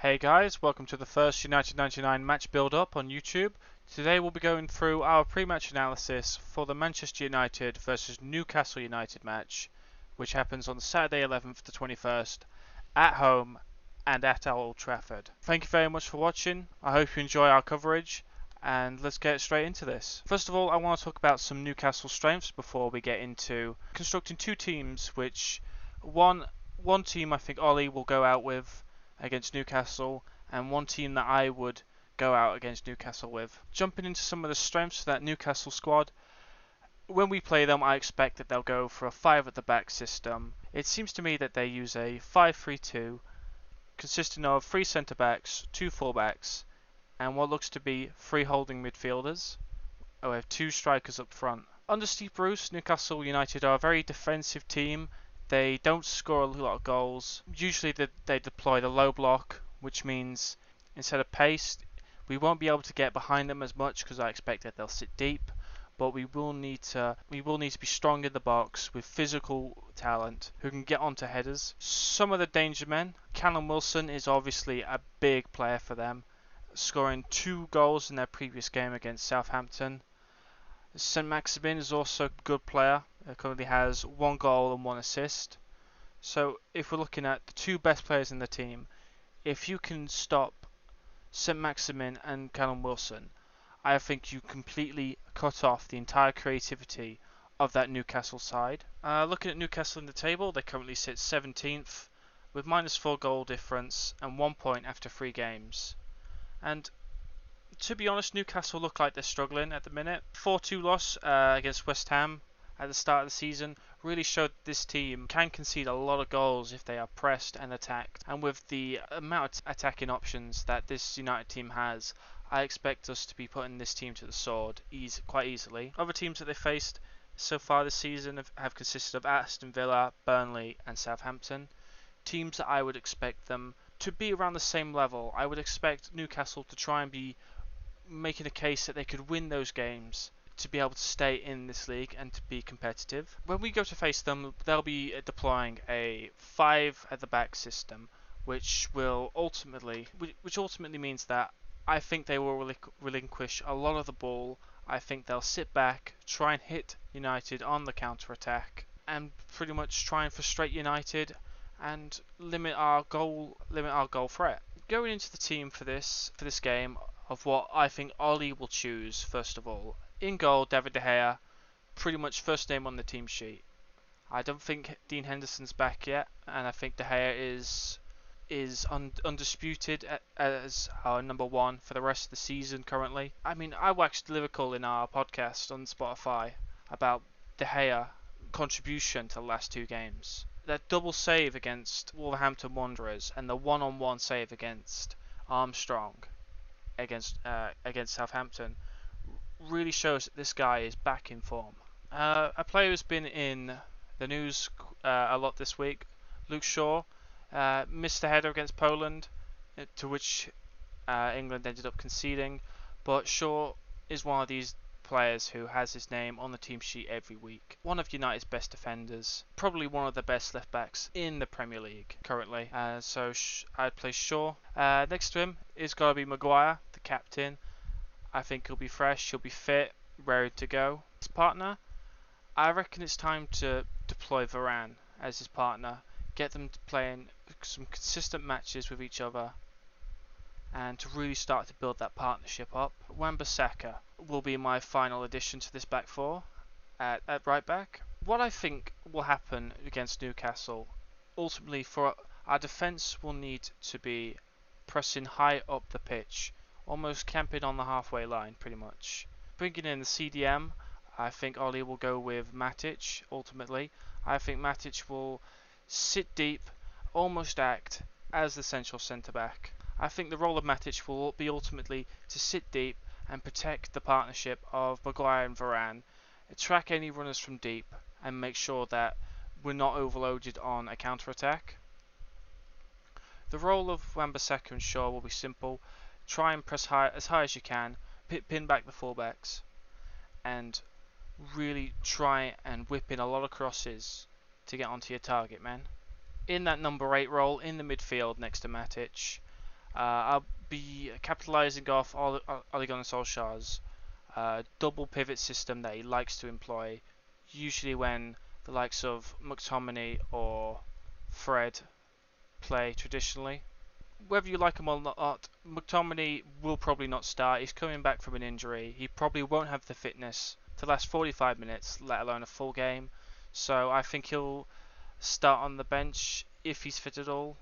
Hey guys, welcome to the first United 99 match build up on YouTube. Today we'll be going through our pre-match analysis for the Manchester United versus Newcastle United match, which happens on Saturday 11th to 21st at home and at Old Trafford. Thank you very much for watching. I hope you enjoy our coverage and let's get straight into this. First of all, I want to talk about some Newcastle strengths before we get into constructing two teams which one one team I think Ole will go out with against Newcastle, and one team that I would go out against Newcastle with. Jumping into some of the strengths of that Newcastle squad, when we play them, I expect that they'll go for a 5 at the back system. It seems to me that they use a 5 3 2 consisting of three centre backs, two full backs, and what looks to be three holding midfielders. Oh, we have two strikers up front. Under Steve Bruce, Newcastle United are a very defensive team they don't score a lot of goals. Usually they, they deploy the low block, which means instead of pace, we won't be able to get behind them as much because I expect that they'll sit deep. But we will need to we will need to be strong in the box with physical talent who can get onto headers. Some of the danger men, Callum Wilson is obviously a big player for them, scoring two goals in their previous game against Southampton. St Maximin is also a good player currently has one goal and one assist. So if we're looking at the two best players in the team, if you can stop St Maximin and Callum Wilson, I think you completely cut off the entire creativity of that Newcastle side. Uh, looking at Newcastle in the table, they currently sit 17th with minus 4 goal difference and 1 point after 3 games. And to be honest, Newcastle look like they're struggling at the minute. 4 2 loss uh, against West Ham at the start of the season really showed this team can concede a lot of goals if they are pressed and attacked. And with the amount of attacking options that this United team has, I expect us to be putting this team to the sword quite easily. Other teams that they faced so far this season have, have consisted of Aston Villa, Burnley, and Southampton. Teams that I would expect them to be around the same level. I would expect Newcastle to try and be making a case that they could win those games to be able to stay in this league and to be competitive. When we go to face them, they'll be deploying a five at the back system, which will ultimately, which ultimately means that I think they will relinquish a lot of the ball. I think they'll sit back, try and hit United on the counter attack, and pretty much try and frustrate United and limit our goal limit our goal threat. Going into the team for this for this game of what I think Ole will choose first of all in goal, David De Gea, pretty much first name on the team sheet. I don't think Dean Henderson's back yet, and I think De Gea is is un- undisputed as our number one for the rest of the season currently. I mean, I waxed lyrical in our podcast on Spotify about De Gea contribution to the last two games. That double save against Wolverhampton Wanderers and the one-on-one save against Armstrong against uh, against Southampton really shows that this guy is back in form. Uh, a player who's been in the news uh, a lot this week, Luke Shaw, uh, missed the header against Poland, uh, to which uh, England ended up conceding. But Shaw is one of these players who has his name on the team sheet every week. One of United's best defenders, probably one of the best left backs in the Premier League currently. Uh, so I'd play Shaw. Uh, next to him is going to be Maguire, the captain. I think he'll be fresh, he'll be fit, ready to go. His partner, I reckon it's time to deploy Varane as his partner, get them to playing some consistent matches with each other, and to really start to build that partnership up. Wan-Bissaka will be my final addition to this back four at, at right back. What I think will happen against Newcastle, ultimately for our defence will need to be pressing high up the pitch almost camping on the halfway line, pretty much. Bringing in the CDM, I think Ollie will go with Matic ultimately. I think Matic will sit deep, almost act as the central centre back. I think the role of Matic will be ultimately to sit deep and protect the partnership of Maguire and Varane, track any runners from deep, and make sure that we're not overloaded on a counter attack. The role of Wan-Bissaka and Shaw will be simple try and press high as high as you can, pin back the fullbacks, and really try and whip in a lot of crosses to get onto your target man. In that number 8 role in the midfield next to Matic, Uh, I'll be capitalising off Ole Gunnar Solskjaer's uh, double pivot system that he likes to employ, usually when the likes of McTominay or Fred play traditionally. Whether you like him or not, McTominay will probably not start. He's coming back from an injury. He probably won't have the fitness to last 45 minutes, let alone a full game. So I think he'll start on the bench if he's fit at all.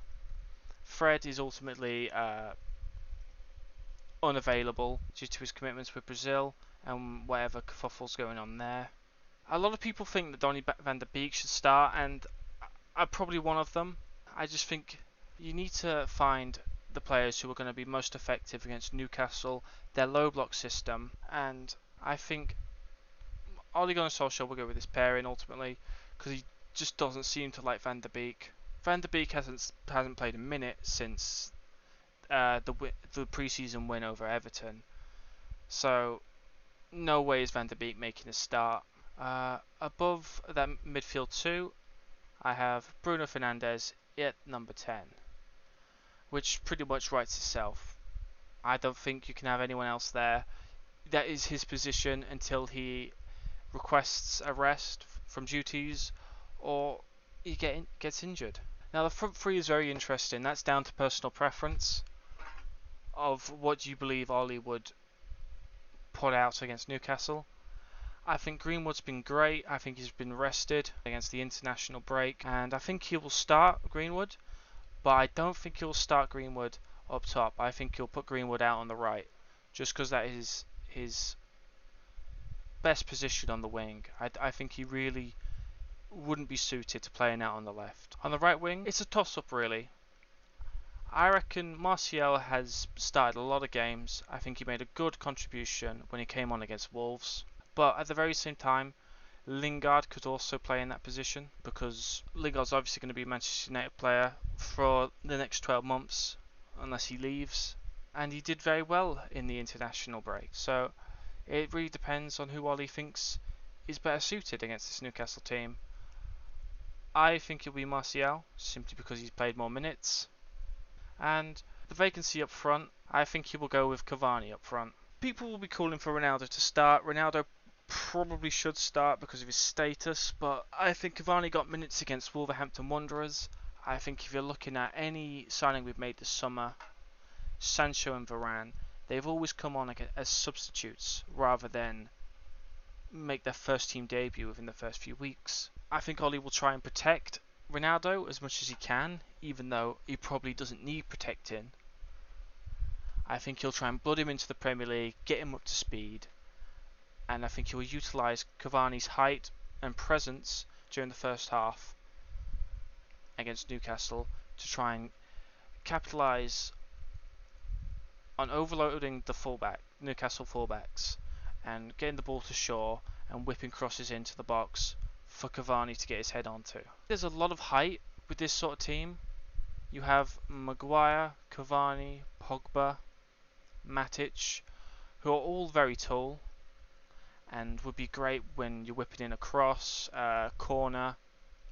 Fred is ultimately uh, unavailable due to his commitments with Brazil and whatever kerfuffle's going on there. A lot of people think that Donny van der Beek should start, and I'm probably one of them. I just think you need to find the players who are going to be most effective against Newcastle, their low block system, and I think Ole Gunnar Solskjaer will go with this pairing ultimately because he just doesn't seem to like Van der Beek. Van der Beek hasn't hasn't played a minute since uh, the the preseason win over Everton, so no way is Van der Beek making a start. Uh, above that midfield two, I have Bruno Fernandes at number 10 which pretty much writes itself. I don't think you can have anyone else there. That is his position until he requests a rest from duties or he get in, gets injured. Now the front three is very interesting. That's down to personal preference of what you believe Ole would put out against Newcastle. I think Greenwood's been great. I think he's been rested against the international break, and I think he will start Greenwood but I don't think he'll start Greenwood up top. I think he'll put Greenwood out on the right, just because that is his best position on the wing. I, I think he really wouldn't be suited to playing out on the left. On the right wing, it's a toss-up really. I reckon Martial has started a lot of games. I think he made a good contribution when he came on against Wolves. But at the very same time, Lingard could also play in that position because Lingard's obviously going to be a Manchester United player for the next 12 months unless he leaves. And he did very well in the international break. So it really depends on who Ole thinks is better suited against this Newcastle team. I think it'll be Martial simply because he's played more minutes. And the vacancy up front, I think he will go with Cavani up front. People will be calling for Ronaldo to start. Ronaldo probably should start because of his status, but I think Cavani got minutes against Wolverhampton Wanderers. I think if you're looking at any signing we've made this summer, Sancho and Varane, they've always come on as substitutes rather than make their first team debut within the first few weeks. I think Ole will try and protect Ronaldo as much as he can, even though he probably doesn't need protecting. I think he'll try and blood him into the Premier League, get him up to speed, and I think he will utilise Cavani's height and presence during the first half against Newcastle to try and capitalise on overloading the fullback Newcastle fullbacks and getting the ball to Shaw and whipping crosses into the box for Cavani to get his head onto. There's a lot of height with this sort of team. You have Maguire, Cavani, Pogba, Matic, who are all very tall and would be great when you're whipping in a cross, a corner,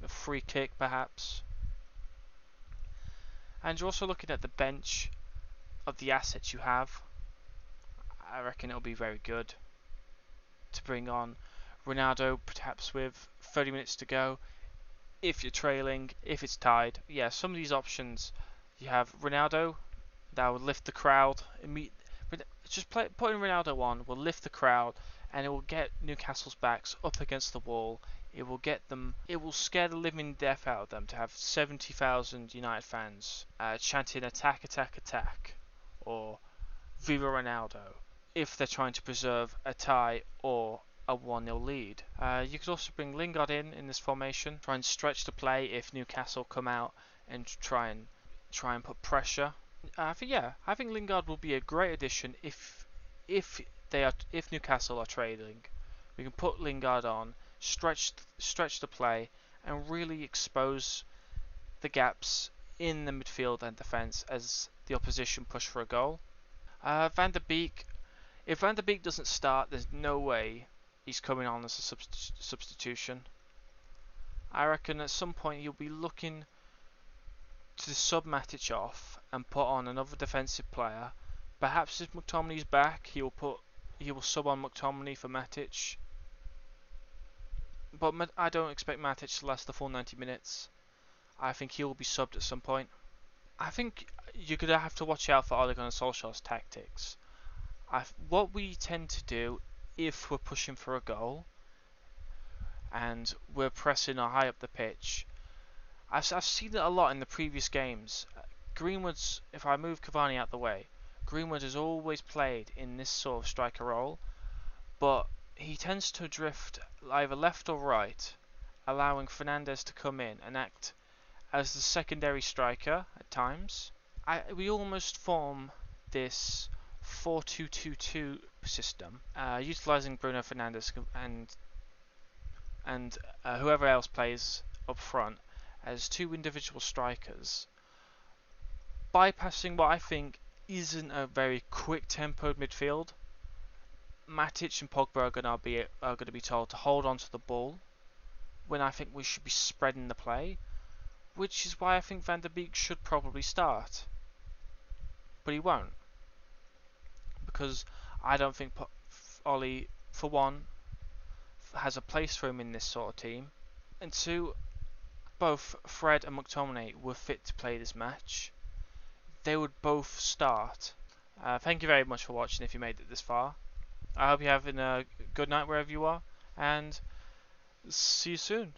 a free kick perhaps. And you're also looking at the bench of the assets you have. I reckon it'll be very good to bring on Ronaldo perhaps with 30 minutes to go. If you're trailing, if it's tied, yeah, some of these options you have Ronaldo that will lift the crowd. Just play, putting Ronaldo on will lift the crowd and it will get Newcastle's backs up against the wall. It will get them. It will scare the living death out of them to have 70,000 United fans uh, chanting "Attack! Attack! Attack!" or "Viva Ronaldo" if they're trying to preserve a tie or a 1-0 lead. Uh, you could also bring Lingard in in this formation, try and stretch the play if Newcastle come out and try and try and put pressure. Uh, I think yeah, I think Lingard will be a great addition if if they are if Newcastle are trading, we can put Lingard on, stretch stretch the play, and really expose the gaps in the midfield and defence as the opposition push for a goal. Uh, Van der Beek, if Van der Beek doesn't start, there's no way he's coming on as a subst substitution. I reckon at some point he'll be looking to sub Matic off and put on another defensive player. Perhaps if McTominay's back, he will put he will sub on McTominay for Matic. But I don't expect Matic to last the full 90 minutes. I think he will be subbed at some point. I think you're going to have to watch out for Ole Gunnar Solskjaer's tactics. I've, what we tend to do if we're pushing for a goal and we're pressing high up the pitch, I've, I've seen it a lot in the previous games. Greenwood's, if I move Cavani out the way, Greenwood has always played in this sort of striker role, but he tends to drift either left or right, allowing Fernandes to come in and act as the secondary striker at times. I, we almost form this 4-2-2-2 system, uh, utilizing Bruno Fernandes and and uh, whoever else plays up front as two individual strikers, bypassing what I think isn't a very quick tempoed midfield. Matic and Pogba are going to be are going to be told to hold on to the ball when I think we should be spreading the play, which is why I think Van der Beek should probably start. But he won't because I don't think Ole, for one, has a place for him in this sort of team, and two, both Fred and McTominay were fit to play this match. They would both start. Uh, thank you very much for watching if you made it this far. I hope you're having a good night wherever you are, and see you soon.